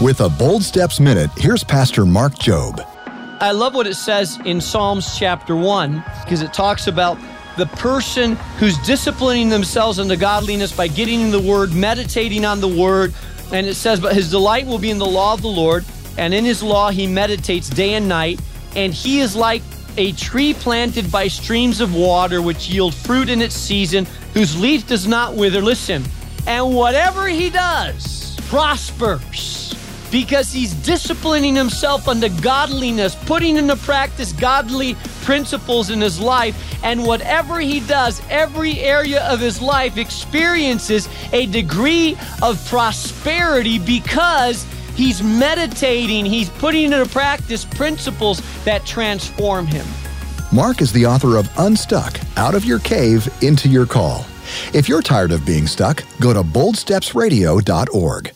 With a Bold Steps Minute, here's Pastor Mark Jobe. I love what it says in Psalms chapter 1 because it talks about the person who's disciplining themselves into godliness by getting in the Word, meditating on the Word. And it says, But his delight will be in the law of the Lord, and in his law he meditates day and night. And he is like a tree planted by streams of water, which yield fruit in its season, whose leaf does not wither. Listen, and whatever he does prospers because he's disciplining himself unto godliness, putting into practice godly principles in his life. And whatever he does, every area of his life experiences a degree of prosperity because he's meditating, he's putting into practice principles that transform him. Mark is the author of Unstuck Out of Your Cave into Your Call. If you're tired of being stuck, go to boldstepsradio.org.